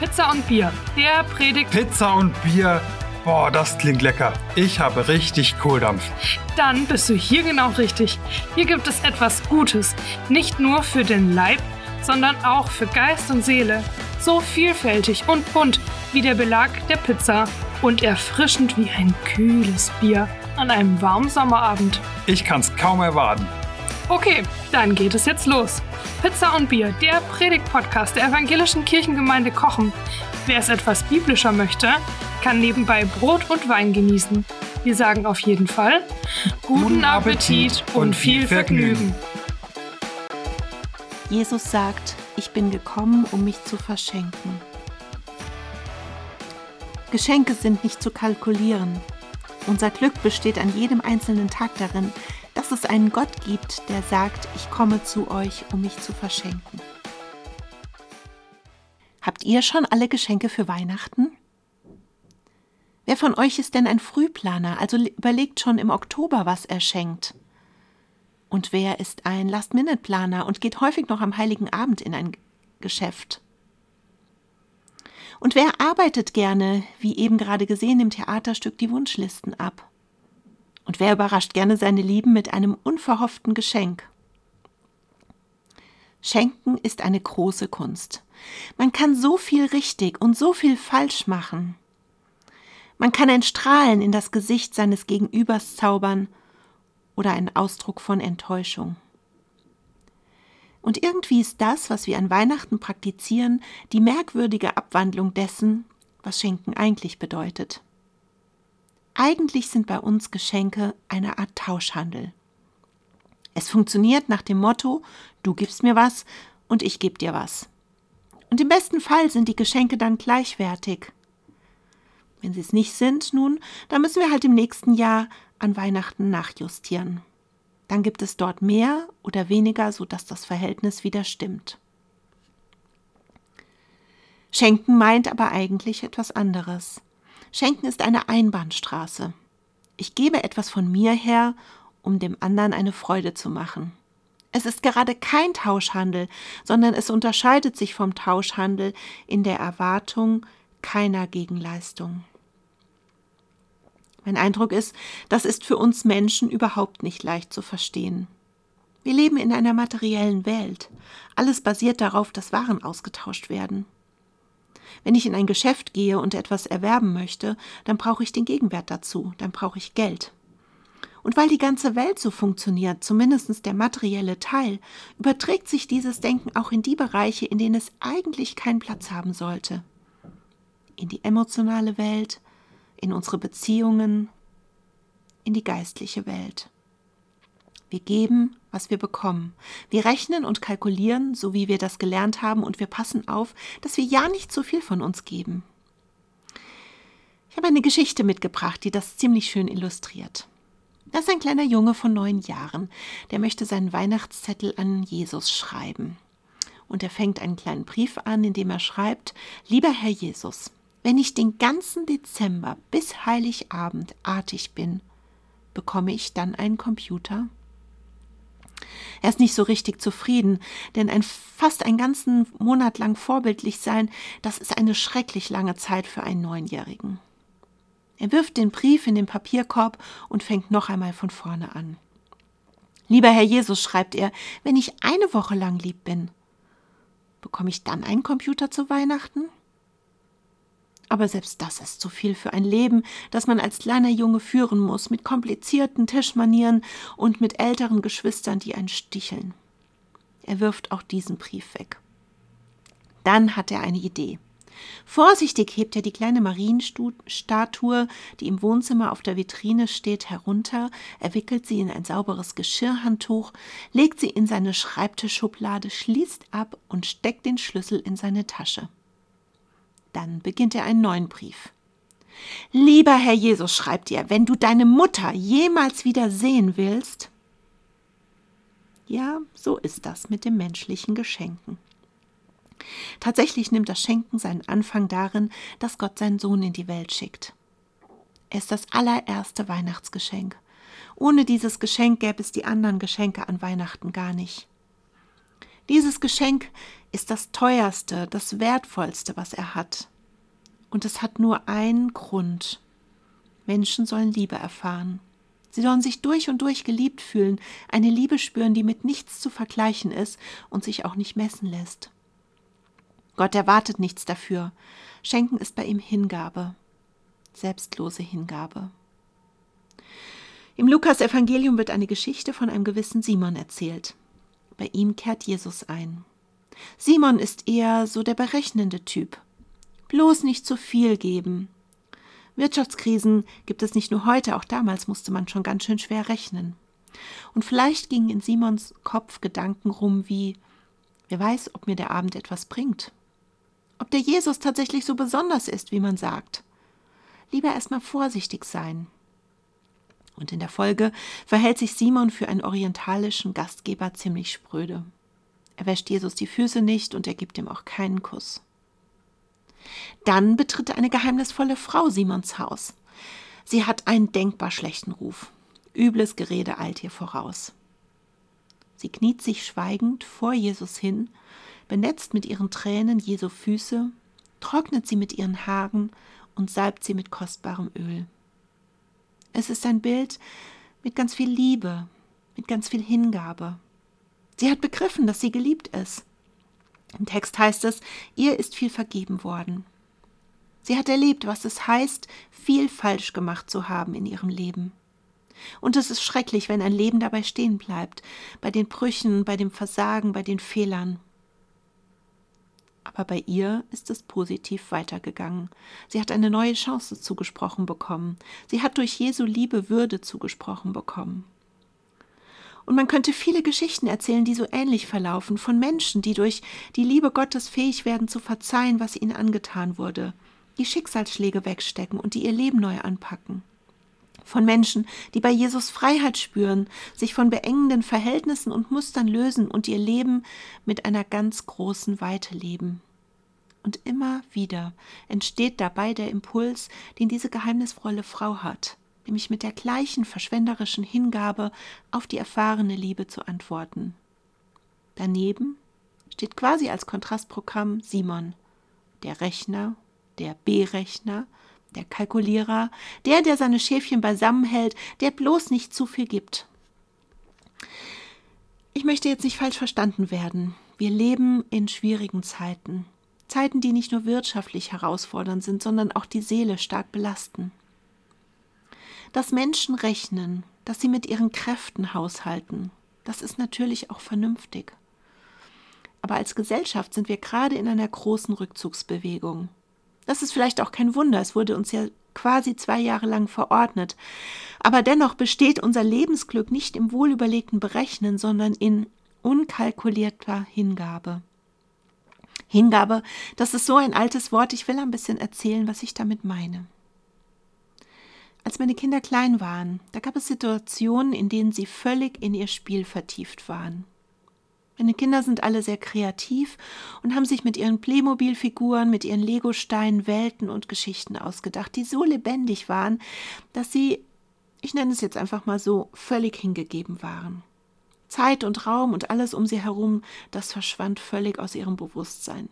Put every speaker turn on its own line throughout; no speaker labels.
Pizza und Bier, der Predigt.
Pizza und Bier. Boah, das klingt lecker. Ich habe richtig Kohldampf.
Dann bist du hier genau richtig. Hier gibt es etwas Gutes. Nicht nur für den Leib, sondern auch für Geist und Seele. So vielfältig und bunt wie der Belag der Pizza und erfrischend wie ein kühles Bier an einem warmen Sommerabend.
Ich kann's kaum erwarten.
Okay, dann geht es jetzt los. Pizza und Bier, der Predigt-Podcast der evangelischen Kirchengemeinde Kochen. Wer es etwas biblischer möchte, kann nebenbei Brot und Wein genießen. Wir sagen auf jeden Fall guten Appetit und viel Vergnügen.
Jesus sagt, ich bin gekommen, um mich zu verschenken. Geschenke sind nicht zu kalkulieren. Unser Glück besteht an jedem einzelnen Tag darin, dass es einen Gott gibt, der sagt, ich komme zu euch, um mich zu verschenken. Habt ihr schon alle Geschenke für Weihnachten? Wer von euch ist denn ein Frühplaner, also überlegt schon im Oktober, was er schenkt? Und wer ist ein Last-Minute-Planer und geht häufig noch am heiligen Abend in ein Geschäft? Und wer arbeitet gerne, wie eben gerade gesehen im Theaterstück, die Wunschlisten ab? Und wer überrascht gerne seine Lieben mit einem unverhofften Geschenk? Schenken ist eine große Kunst. Man kann so viel richtig und so viel falsch machen. Man kann ein Strahlen in das Gesicht seines Gegenübers zaubern oder einen Ausdruck von Enttäuschung. Und irgendwie ist das, was wir an Weihnachten praktizieren, die merkwürdige Abwandlung dessen, was Schenken eigentlich bedeutet. Eigentlich sind bei uns Geschenke eine Art Tauschhandel. Es funktioniert nach dem Motto, du gibst mir was und ich gebe dir was. Und im besten Fall sind die Geschenke dann gleichwertig. Wenn sie es nicht sind, nun, dann müssen wir halt im nächsten Jahr an Weihnachten nachjustieren. Dann gibt es dort mehr oder weniger, sodass das Verhältnis wieder stimmt. Schenken meint aber eigentlich etwas anderes. Schenken ist eine Einbahnstraße. Ich gebe etwas von mir her, um dem anderen eine Freude zu machen. Es ist gerade kein Tauschhandel, sondern es unterscheidet sich vom Tauschhandel in der Erwartung keiner Gegenleistung. Mein Eindruck ist, das ist für uns Menschen überhaupt nicht leicht zu verstehen. Wir leben in einer materiellen Welt. Alles basiert darauf, dass Waren ausgetauscht werden. Wenn ich in ein Geschäft gehe und etwas erwerben möchte, dann brauche ich den Gegenwert dazu, dann brauche ich Geld. Und weil die ganze Welt so funktioniert, zumindest der materielle Teil, überträgt sich dieses Denken auch in die Bereiche, in denen es eigentlich keinen Platz haben sollte. In die emotionale Welt, in unsere Beziehungen, in die geistliche Welt. Wir geben, was wir bekommen. Wir rechnen und kalkulieren, so wie wir das gelernt haben, und wir passen auf, dass wir ja nicht zu viel von uns geben. Ich habe eine Geschichte mitgebracht, die das ziemlich schön illustriert. Das ist ein kleiner Junge von neun Jahren, der möchte seinen Weihnachtszettel an Jesus schreiben. Und er fängt einen kleinen Brief an, in dem er schreibt, Lieber Herr Jesus, wenn ich den ganzen Dezember bis Heiligabend artig bin, bekomme ich dann einen Computer? Er ist nicht so richtig zufrieden, denn ein fast einen ganzen Monat lang vorbildlich sein, das ist eine schrecklich lange Zeit für einen Neunjährigen. Er wirft den Brief in den Papierkorb und fängt noch einmal von vorne an. Lieber Herr Jesus, schreibt er, wenn ich eine Woche lang lieb bin, bekomme ich dann einen Computer zu Weihnachten? Aber selbst das ist zu viel für ein Leben, das man als kleiner Junge führen muss, mit komplizierten Tischmanieren und mit älteren Geschwistern, die einen sticheln. Er wirft auch diesen Brief weg. Dann hat er eine Idee. Vorsichtig hebt er die kleine Marienstatue, die im Wohnzimmer auf der Vitrine steht, herunter, er wickelt sie in ein sauberes Geschirrhandtuch, legt sie in seine Schreibtischschublade, schließt ab und steckt den Schlüssel in seine Tasche. Dann beginnt er einen neuen Brief. Lieber Herr Jesus, schreibt er, wenn du deine Mutter jemals wieder sehen willst. Ja, so ist das mit dem menschlichen Geschenken. Tatsächlich nimmt das Schenken seinen Anfang darin, dass Gott seinen Sohn in die Welt schickt. Er ist das allererste Weihnachtsgeschenk. Ohne dieses Geschenk gäbe es die anderen Geschenke an Weihnachten gar nicht. Dieses Geschenk ist das teuerste, das wertvollste, was er hat. Und es hat nur einen Grund. Menschen sollen Liebe erfahren. Sie sollen sich durch und durch geliebt fühlen, eine Liebe spüren, die mit nichts zu vergleichen ist und sich auch nicht messen lässt. Gott erwartet nichts dafür. Schenken ist bei ihm Hingabe, selbstlose Hingabe. Im Lukas-Evangelium wird eine Geschichte von einem gewissen Simon erzählt. Bei ihm kehrt Jesus ein. Simon ist eher so der berechnende Typ. Bloß nicht zu viel geben, Wirtschaftskrisen gibt es nicht nur heute, auch damals musste man schon ganz schön schwer rechnen. Und vielleicht gingen in Simons Kopf Gedanken rum wie, wer weiß, ob mir der Abend etwas bringt. Ob der Jesus tatsächlich so besonders ist, wie man sagt. Lieber erstmal vorsichtig sein. Und in der Folge verhält sich Simon für einen orientalischen Gastgeber ziemlich spröde. Er wäscht Jesus die Füße nicht und er gibt ihm auch keinen Kuss. Dann betritt eine geheimnisvolle Frau Simons Haus. Sie hat einen denkbar schlechten Ruf. Übles Gerede eilt ihr voraus. Sie kniet sich schweigend vor Jesus hin, benetzt mit ihren Tränen Jesu Füße, trocknet sie mit ihren Haaren und salbt sie mit kostbarem Öl. Es ist ein Bild mit ganz viel Liebe, mit ganz viel Hingabe. Sie hat begriffen, dass sie geliebt ist. Im Text heißt es, ihr ist viel vergeben worden. Sie hat erlebt, was es heißt, viel falsch gemacht zu haben in ihrem Leben. Und es ist schrecklich, wenn ein Leben dabei stehen bleibt, bei den Brüchen, bei dem Versagen, bei den Fehlern. Aber bei ihr ist es positiv weitergegangen. Sie hat eine neue Chance zugesprochen bekommen. Sie hat durch Jesu Liebe Würde zugesprochen bekommen. Und man könnte viele Geschichten erzählen, die so ähnlich verlaufen, von Menschen, die durch die Liebe Gottes fähig werden zu verzeihen, was ihnen angetan wurde, die Schicksalsschläge wegstecken und die ihr Leben neu anpacken. Von Menschen, die bei Jesus Freiheit spüren, sich von beengenden Verhältnissen und Mustern lösen und ihr Leben mit einer ganz großen Weite leben. Und immer wieder entsteht dabei der Impuls, den diese geheimnisvolle Frau hat nämlich mit der gleichen verschwenderischen Hingabe auf die erfahrene Liebe zu antworten. Daneben steht quasi als Kontrastprogramm Simon, der Rechner, der B-Rechner, der Kalkulierer, der, der seine Schäfchen beisammenhält, der bloß nicht zu viel gibt. Ich möchte jetzt nicht falsch verstanden werden. Wir leben in schwierigen Zeiten. Zeiten, die nicht nur wirtschaftlich herausfordernd sind, sondern auch die Seele stark belasten dass Menschen rechnen, dass sie mit ihren Kräften haushalten. Das ist natürlich auch vernünftig. Aber als Gesellschaft sind wir gerade in einer großen Rückzugsbewegung. Das ist vielleicht auch kein Wunder, es wurde uns ja quasi zwei Jahre lang verordnet. Aber dennoch besteht unser Lebensglück nicht im wohlüberlegten Berechnen, sondern in unkalkulierter Hingabe. Hingabe, das ist so ein altes Wort, ich will ein bisschen erzählen, was ich damit meine. Als meine Kinder klein waren, da gab es Situationen, in denen sie völlig in ihr Spiel vertieft waren. Meine Kinder sind alle sehr kreativ und haben sich mit ihren Playmobil-Figuren, mit ihren Legosteinen Welten und Geschichten ausgedacht, die so lebendig waren, dass sie, ich nenne es jetzt einfach mal so, völlig hingegeben waren. Zeit und Raum und alles um sie herum, das verschwand völlig aus ihrem Bewusstsein.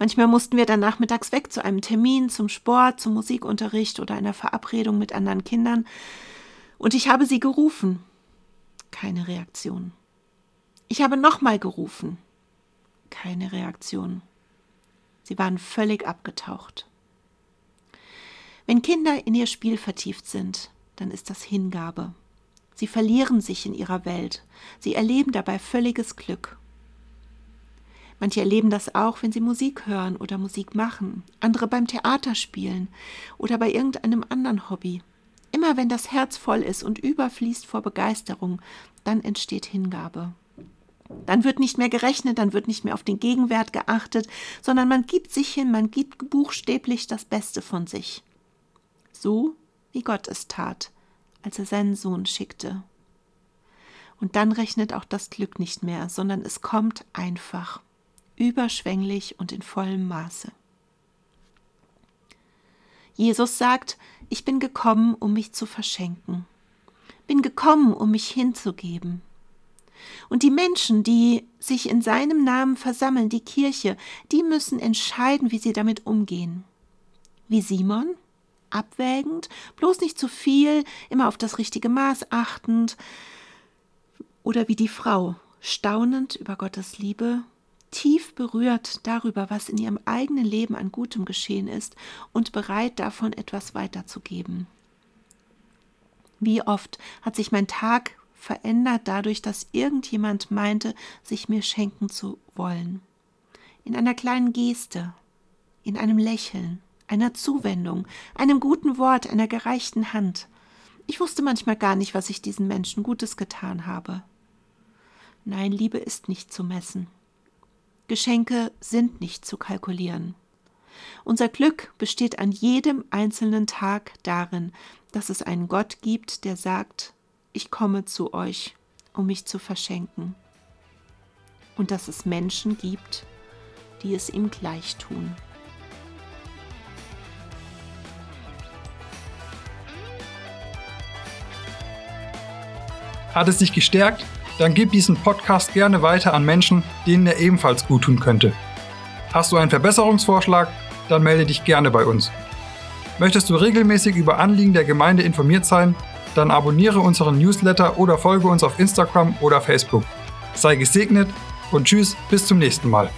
Manchmal mussten wir dann nachmittags weg zu einem Termin, zum Sport, zum Musikunterricht oder einer Verabredung mit anderen Kindern. Und ich habe sie gerufen. Keine Reaktion. Ich habe nochmal gerufen. Keine Reaktion. Sie waren völlig abgetaucht. Wenn Kinder in ihr Spiel vertieft sind, dann ist das Hingabe. Sie verlieren sich in ihrer Welt. Sie erleben dabei völliges Glück. Manche erleben das auch, wenn sie Musik hören oder Musik machen, andere beim Theater spielen oder bei irgendeinem anderen Hobby. Immer wenn das Herz voll ist und überfließt vor Begeisterung, dann entsteht Hingabe. Dann wird nicht mehr gerechnet, dann wird nicht mehr auf den Gegenwert geachtet, sondern man gibt sich hin, man gibt buchstäblich das Beste von sich. So wie Gott es tat, als er seinen Sohn schickte. Und dann rechnet auch das Glück nicht mehr, sondern es kommt einfach überschwänglich und in vollem Maße. Jesus sagt, ich bin gekommen, um mich zu verschenken, bin gekommen, um mich hinzugeben. Und die Menschen, die sich in seinem Namen versammeln, die Kirche, die müssen entscheiden, wie sie damit umgehen. Wie Simon, abwägend, bloß nicht zu viel, immer auf das richtige Maß achtend, oder wie die Frau, staunend über Gottes Liebe, tief berührt darüber, was in ihrem eigenen Leben an Gutem geschehen ist und bereit davon etwas weiterzugeben. Wie oft hat sich mein Tag verändert dadurch, dass irgendjemand meinte, sich mir schenken zu wollen. In einer kleinen Geste, in einem Lächeln, einer Zuwendung, einem guten Wort, einer gereichten Hand. Ich wusste manchmal gar nicht, was ich diesen Menschen Gutes getan habe. Nein, Liebe ist nicht zu messen. Geschenke sind nicht zu kalkulieren. Unser Glück besteht an jedem einzelnen Tag darin, dass es einen Gott gibt, der sagt, ich komme zu euch, um mich zu verschenken. Und dass es Menschen gibt, die es ihm gleich tun.
Hat es dich gestärkt? Dann gib diesen Podcast gerne weiter an Menschen, denen er ebenfalls gut tun könnte. Hast du einen Verbesserungsvorschlag? Dann melde dich gerne bei uns. Möchtest du regelmäßig über Anliegen der Gemeinde informiert sein? Dann abonniere unseren Newsletter oder folge uns auf Instagram oder Facebook. Sei gesegnet und tschüss, bis zum nächsten Mal.